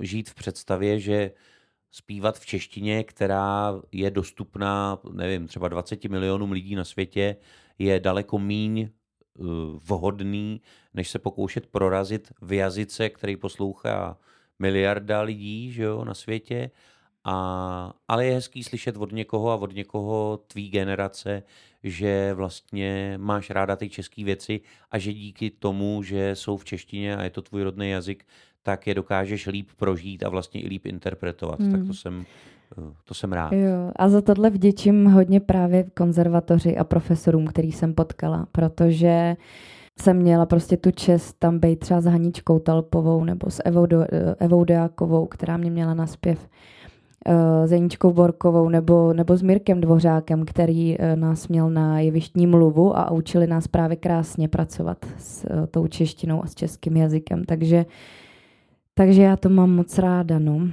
žít v představě, že zpívat v češtině, která je dostupná, nevím, třeba 20 milionům lidí na světě, je daleko míň eh, vhodný, než se pokoušet prorazit v jazyce, který poslouchá miliarda lidí že jo, na světě. A, ale je hezký slyšet od někoho a od někoho tvý generace, že vlastně máš ráda ty české věci a že díky tomu, že jsou v češtině a je to tvůj rodný jazyk, tak je dokážeš líp prožít a vlastně i líp interpretovat. Hmm. Tak to jsem, eh, to jsem rád. Jo, a za tohle vděčím hodně právě konzervatoři a profesorům, který jsem potkala, protože jsem měla prostě tu čest tam být třeba s Haničkou Talpovou nebo s Evou, Do, eh, Evou Deákovou, která mě měla na zpěv uh, s Janičkou Borkovou nebo, nebo s Mirkem Dvořákem, který nás měl na jevištní mluvu a učili nás právě krásně pracovat s tou češtinou a s českým jazykem. Takže, takže já to mám moc ráda. No.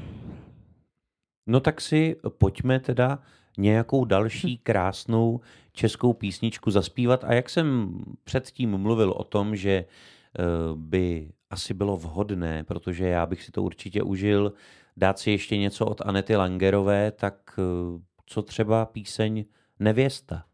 no tak si pojďme teda nějakou další krásnou českou písničku zaspívat. A jak jsem předtím mluvil o tom, že by asi bylo vhodné, protože já bych si to určitě užil, dát si ještě něco od Anety Langerové, tak eh, co třeba píseň Nevěsta?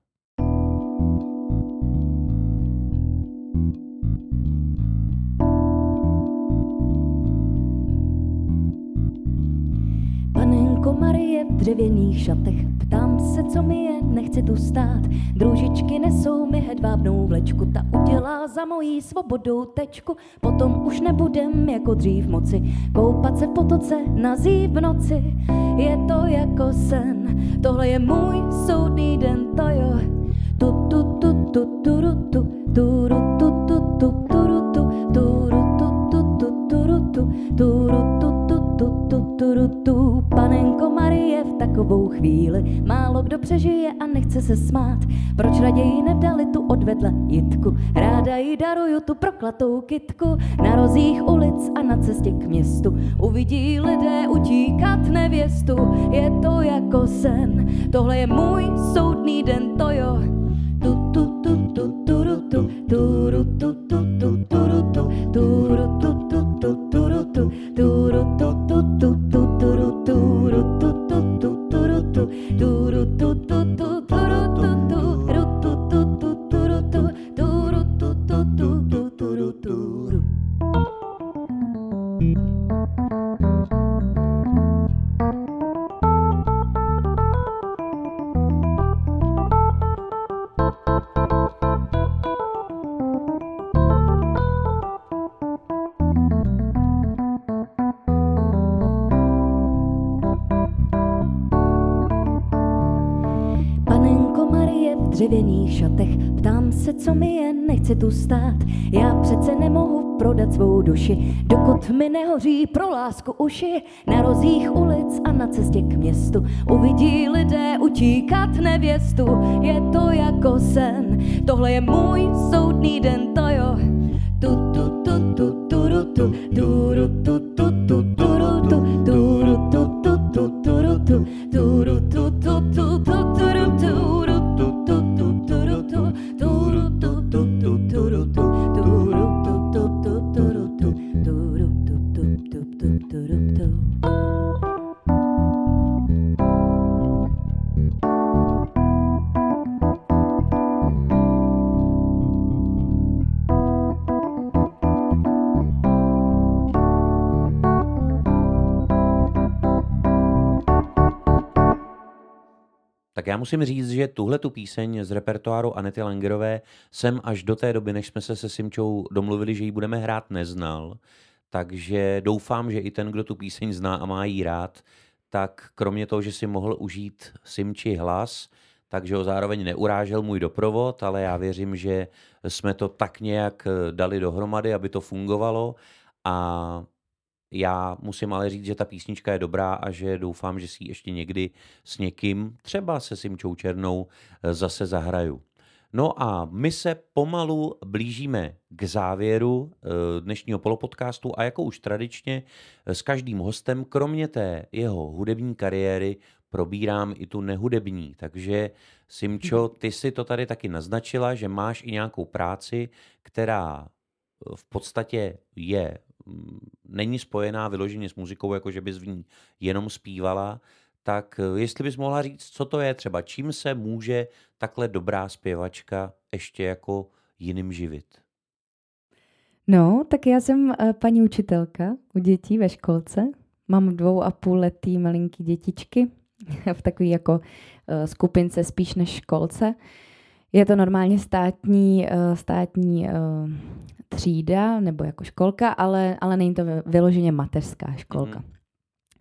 Dřevěných šatech, ptám se, co mi je, nechci tu stát. Družičky nesou mi hedvábnou vlečku, ta udělá za mojí svobodou tečku. Potom už nebudem jako dřív moci koupat se v potoce na v noci. Je to jako sen, tohle je můj soudný den, to jo. Tu tu tu tu tu tu tu v takovou chvíli málo kdo přežije a nechce se smát. Proč raději nevdali tu odvedle jitku? Ráda jí daruju tu proklatou kitku na rozích ulic a na cestě k městu. Uvidí lidé utíkat nevěstu, je to jako sen. Tohle je můj soudný den, to jo. Tu stát. Já přece nemohu prodat svou duši, dokud mi nehoří pro lásku uši. Na rozích ulic a na cestě k městu uvidí lidé utíkat nevěstu. Je to jako sen, tohle je můj soudný den, musím říct, že tuhle tu píseň z repertoáru Anety Langerové jsem až do té doby, než jsme se se Simčou domluvili, že ji budeme hrát, neznal. Takže doufám, že i ten, kdo tu píseň zná a má jí rád, tak kromě toho, že si mohl užít Simči hlas, takže ho zároveň neurážel můj doprovod, ale já věřím, že jsme to tak nějak dali dohromady, aby to fungovalo a já musím ale říct, že ta písnička je dobrá a že doufám, že si ji ještě někdy s někým, třeba se Simčou Černou, eh, zase zahraju. No a my se pomalu blížíme k závěru eh, dnešního polopodcastu a jako už tradičně eh, s každým hostem, kromě té jeho hudební kariéry, probírám i tu nehudební. Takže Simčo, ty si to tady taky naznačila, že máš i nějakou práci, která v podstatě je není spojená vyloženě s muzikou, jako že bys v ní jenom zpívala, tak eh, jestli bys mohla říct, co to je třeba, čím se může takhle dobrá zpěvačka ještě jako jiným živit? No, tak já jsem uh, paní učitelka u dětí ve školce. Mám dvou a půl letý malinký dětičky v takové jako uh, skupince spíš než školce. Je to normálně státní, státní třída nebo jako školka, ale, ale není to vyloženě mateřská školka. Mm-hmm.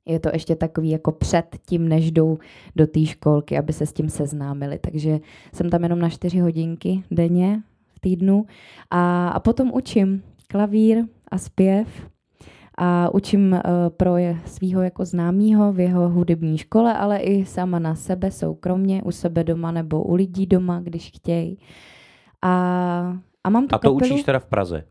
Je to ještě takový jako před tím, než jdou do té školky, aby se s tím seznámili. Takže jsem tam jenom na čtyři hodinky denně v týdnu a, a potom učím klavír a zpěv a učím uh, pro svého jako známého v jeho hudební škole, ale i sama na sebe, soukromně, u sebe doma nebo u lidí doma, když chtějí. A, a mám tu A to kapelu, učíš teda v Praze?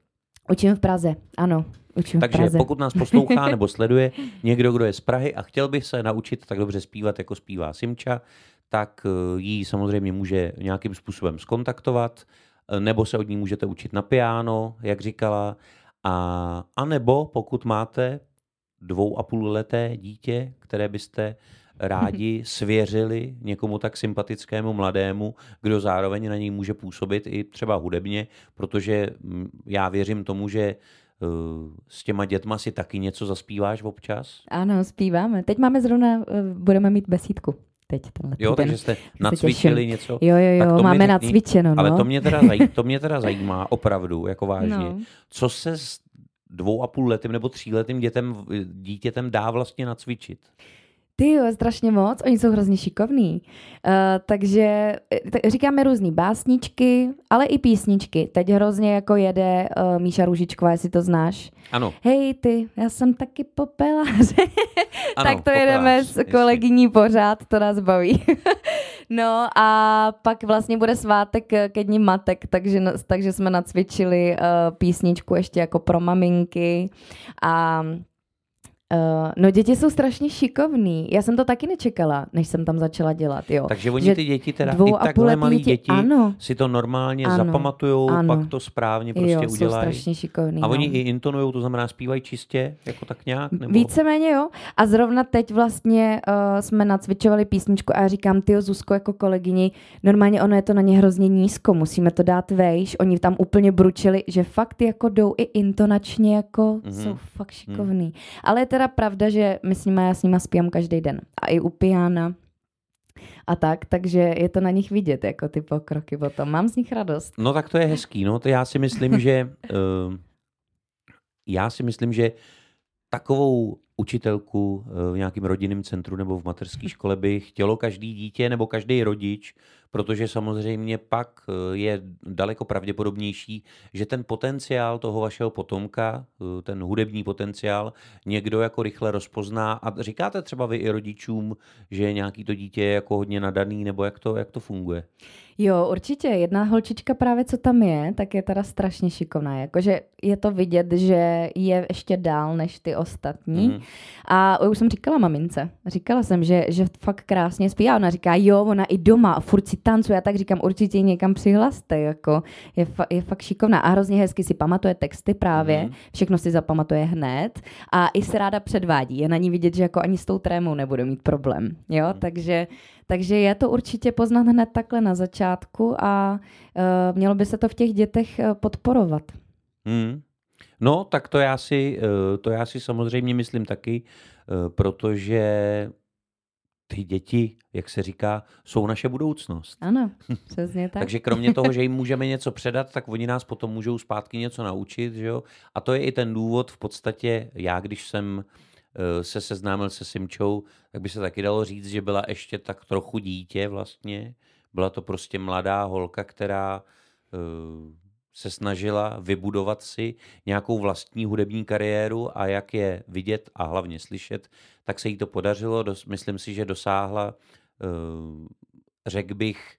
Učím v Praze, ano. Učím Takže v Praze. pokud nás poslouchá nebo sleduje někdo, kdo je z Prahy a chtěl by se naučit tak dobře zpívat, jako zpívá Simča, tak eh, ji samozřejmě může nějakým způsobem skontaktovat, eh, nebo se od ní můžete učit na piano, jak říkala, a, a nebo pokud máte dvou a půl leté dítě, které byste rádi svěřili někomu tak sympatickému mladému, kdo zároveň na něj může působit i třeba hudebně, protože mm, já věřím tomu, že eh, s těma dětma si taky něco zaspíváš občas? Ano, zpíváme. Teď máme zrovna, eh, budeme mít besídku. Teď tenhle Jo, týden. takže jste nacvičili něco? Jo, jo, Tak jo, to máme řekni, nacvičeno, no. Ale to mě, teda zaj, to mě teda zajímá opravdu, jako vážně. No. Co se s dvou a půl letým nebo tříletým dětem, dítětem dá vlastně nacvičit? Ty jo, strašně moc, oni jsou hrozně šikovní. Uh, takže eh, t- říkáme různé básničky, ale i písničky. Teď hrozně jako jede uh, Míša Růžičková, jestli to znáš. Ano, Hej ty, já jsem taky popeláře. ano tak to jedeme popelář, s jasně. kolegyní pořád, to nás baví. no a pak vlastně bude svátek eh, ke dní matek, takže, takže jsme nacvičili uh, písničku ještě jako pro maminky a Uh, no děti jsou strašně šikovný. Já jsem to taky nečekala, než jsem tam začala dělat, jo. Takže oni že ty děti teda, i takhle malí děti, děti, ano. si to normálně Ano, zapamatujou, ano. pak to správně prostě jo, jsou udělají. strašně šikovný. A no. oni i intonujou, to znamená zpívají čistě, jako tak nějak? Nebo... Víceméně jo. A zrovna teď vlastně uh, jsme nacvičovali písničku a já říkám, ty Zuzko jako kolegyni, normálně ono je to na ně hrozně nízko, musíme to dát vejš. Oni tam úplně bručili, že fakt jako jdou i intonačně, jako Mhm. mm-hmm. jsou fakt šikovný. Mm. Ale je teda pravda, že my s nima, já s nima zpívám každý den. A i u piana a tak, takže je to na nich vidět, jako ty pokroky potom. Mám z nich radost. No tak to je hezký, no to já si myslím, že uh, já si myslím, že takovou učitelku eh, v nějakém rodinném centru nebo v mateřské škole by chtělo každý dítě nebo každý rodič, protože samozřejmě pak eh, je daleko pravděpodobnější, že ten potenciál toho vašeho potomka, eh, ten hudební potenciál, někdo jako rychle rozpozná. A říkáte třeba vy i rodičům, že nějaký to dítě je jako hodně nadaný, nebo jak to, jak to funguje? Jo, určitě. Jedna holčička právě, co tam je, tak je teda strašně šikovná. Jakože je to vidět, že je ještě dál než ty ostatní. Mm. A už jsem říkala mamince. Říkala jsem, že, že fakt krásně zpívá. Ona říká, jo, ona i doma a furt si tancuje. Já tak říkám, určitě ji někam přihlaste. Jako. Je, fa- je fakt šikovná. A hrozně hezky si pamatuje texty právě. Mhm. Všechno si zapamatuje hned. A i se ráda předvádí. Je na ní vidět, že jako ani s tou trémou nebude mít problém. Jo, Mhm. takže takže je to určitě poznat hned takhle na začátku a uh, mělo by se to v těch dětech uh, podporovat. Hmm. No, tak to já si, eh, to já si samozřejmě myslím taky, eh, protože ty děti, jak se říká, jsou naše budoucnost. Ano, přesně tak. Takže kromě toho, že jim můžeme něco předat, tak oni nás potom můžou zpátky něco naučit. Že jo? A to je i ten důvod v podstatě, já když jsem eh, se seznámil se Simčou, tak by se taky dalo říct, že byla ještě tak trochu dítě vlastně. Byla to prostě mladá holka, která eh, se snažila vybudovat si nějakou vlastní hudební kariéru a jak je vidět a hlavně slyšet, tak se jí to podařilo. Myslím si, že dosáhla, eh, řekl bych,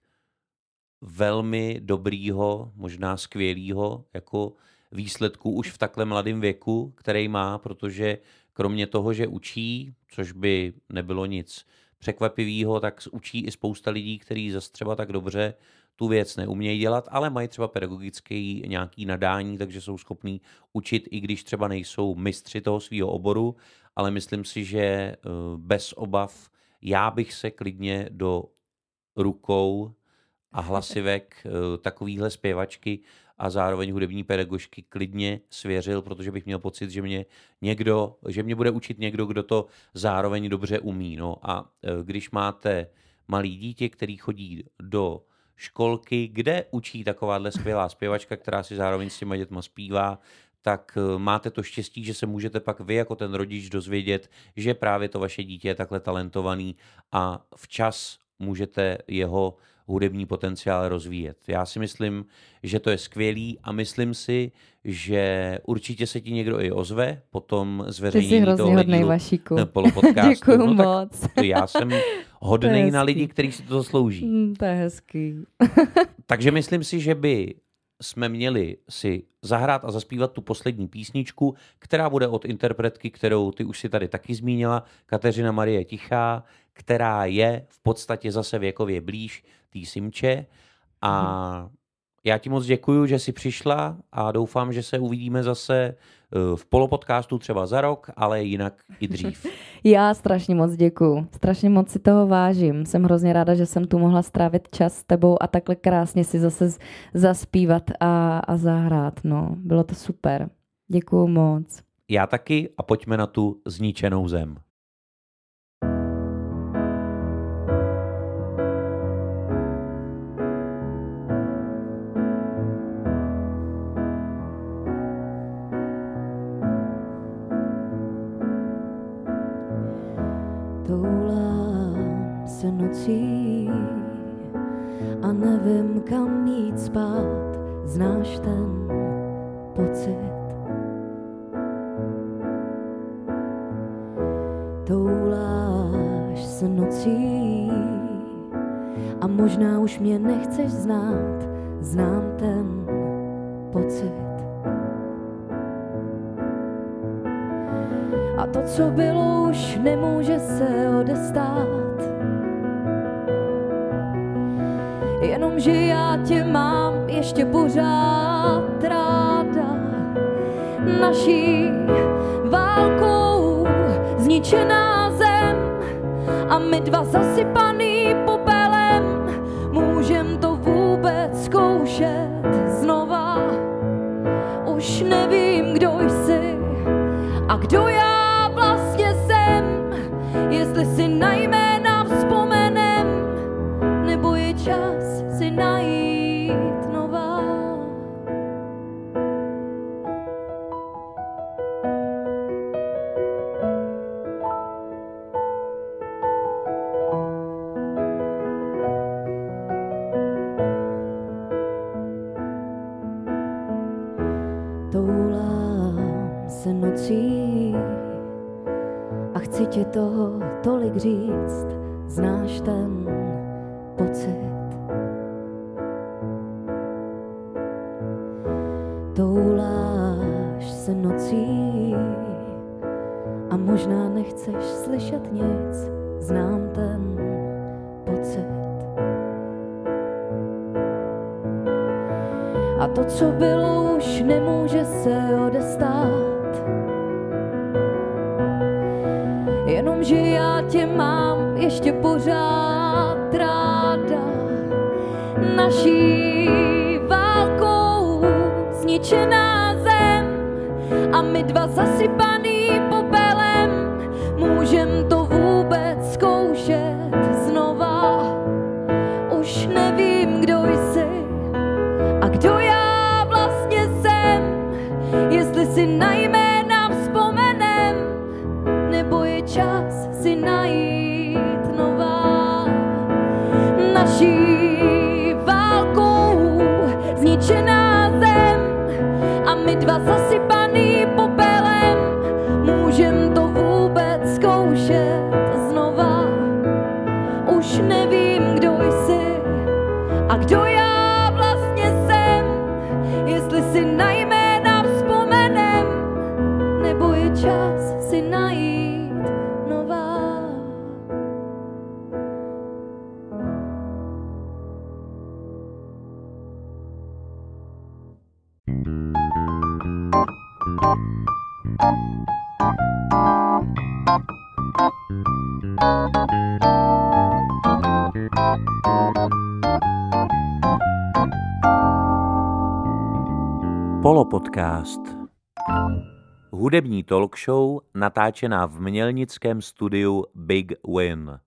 velmi dobrýho, možná skvělýho jako výsledku už v takhle mladém věku, který má, protože kromě toho, že učí, což by nebylo nic překvapivého, tak učí i spousta lidí, kteří zase třeba tak dobře tu věc neumějí dělat, ale mají třeba pedagogický nějaký nadání, takže jsou schopní učit, i když třeba nejsou mistři toho svého oboru, ale myslím si, že eh, bez obav já bych se klidně do rukou a hlasivek eh, takovýhle zpěvačky a zároveň hudební pedagožky klidně svěřil, protože bych měl pocit, že mě někdo, že mě bude učit někdo, kdo to zároveň dobře umí. No a eh, když máte malý dítě, který chodí do školky, kde učí takováhle skvělá zpěvačka, která si zároveň s těma dětma zpívá, tak eh, máte to štěstí, že se můžete pak vy jako ten rodič dozvědět, že právě to vaše dítě je takhle talentovaný a včas můžete jeho hudební potenciál rozvíjet. Já si myslím, že to je skvělý a myslím si, že určitě se ti někdo i ozve po tom zveřejnění Ty jsi hrozně hodnej, Vašíku. Děkuju no, moc. já jsem hodnej na lidi, kteří si to zaslouží. Mm, to je hezký. Takže myslím si, že by jsme měli si zahrát a zaspívat tu poslední písničku, která bude od interpretky, kterou ty už si tady taky zmínila, Kateřina Marie Tichá, která je v podstatě zase věkově blíž té Simče. A mhm. já ti moc děkuju, že jsi přišla a doufám, že se uvidíme zase eh, v polopodcastu třeba za rok, ale jinak i dřív. Já strašně moc děkuju. Strašně moc si toho vážím. Jsem hrozně ráda, že jsem tu mohla strávit čas s tebou a takhle krásně si zase zaspívat a, a zahrát. No, bylo to super. Děkuju moc. Já taky a pojďme na tu zničenou zem. Kam jít spát, znáš ten pocit. Touláš se nocí a možná už mě nechceš znát, znám ten pocit. A to, co bylo, už nemůže se odestát. Jenomže já tě mám ještě pořád ráda. Naší válkou zničená zem a my dva zasypaný A to, co bylo, už nemůže se odestát jenomže já tě mám ještě pořád ráda. Naší válkou zničená zem a my dva zasypaný jestli Hudební talk show natáčená v mělnickém studiu Big Win.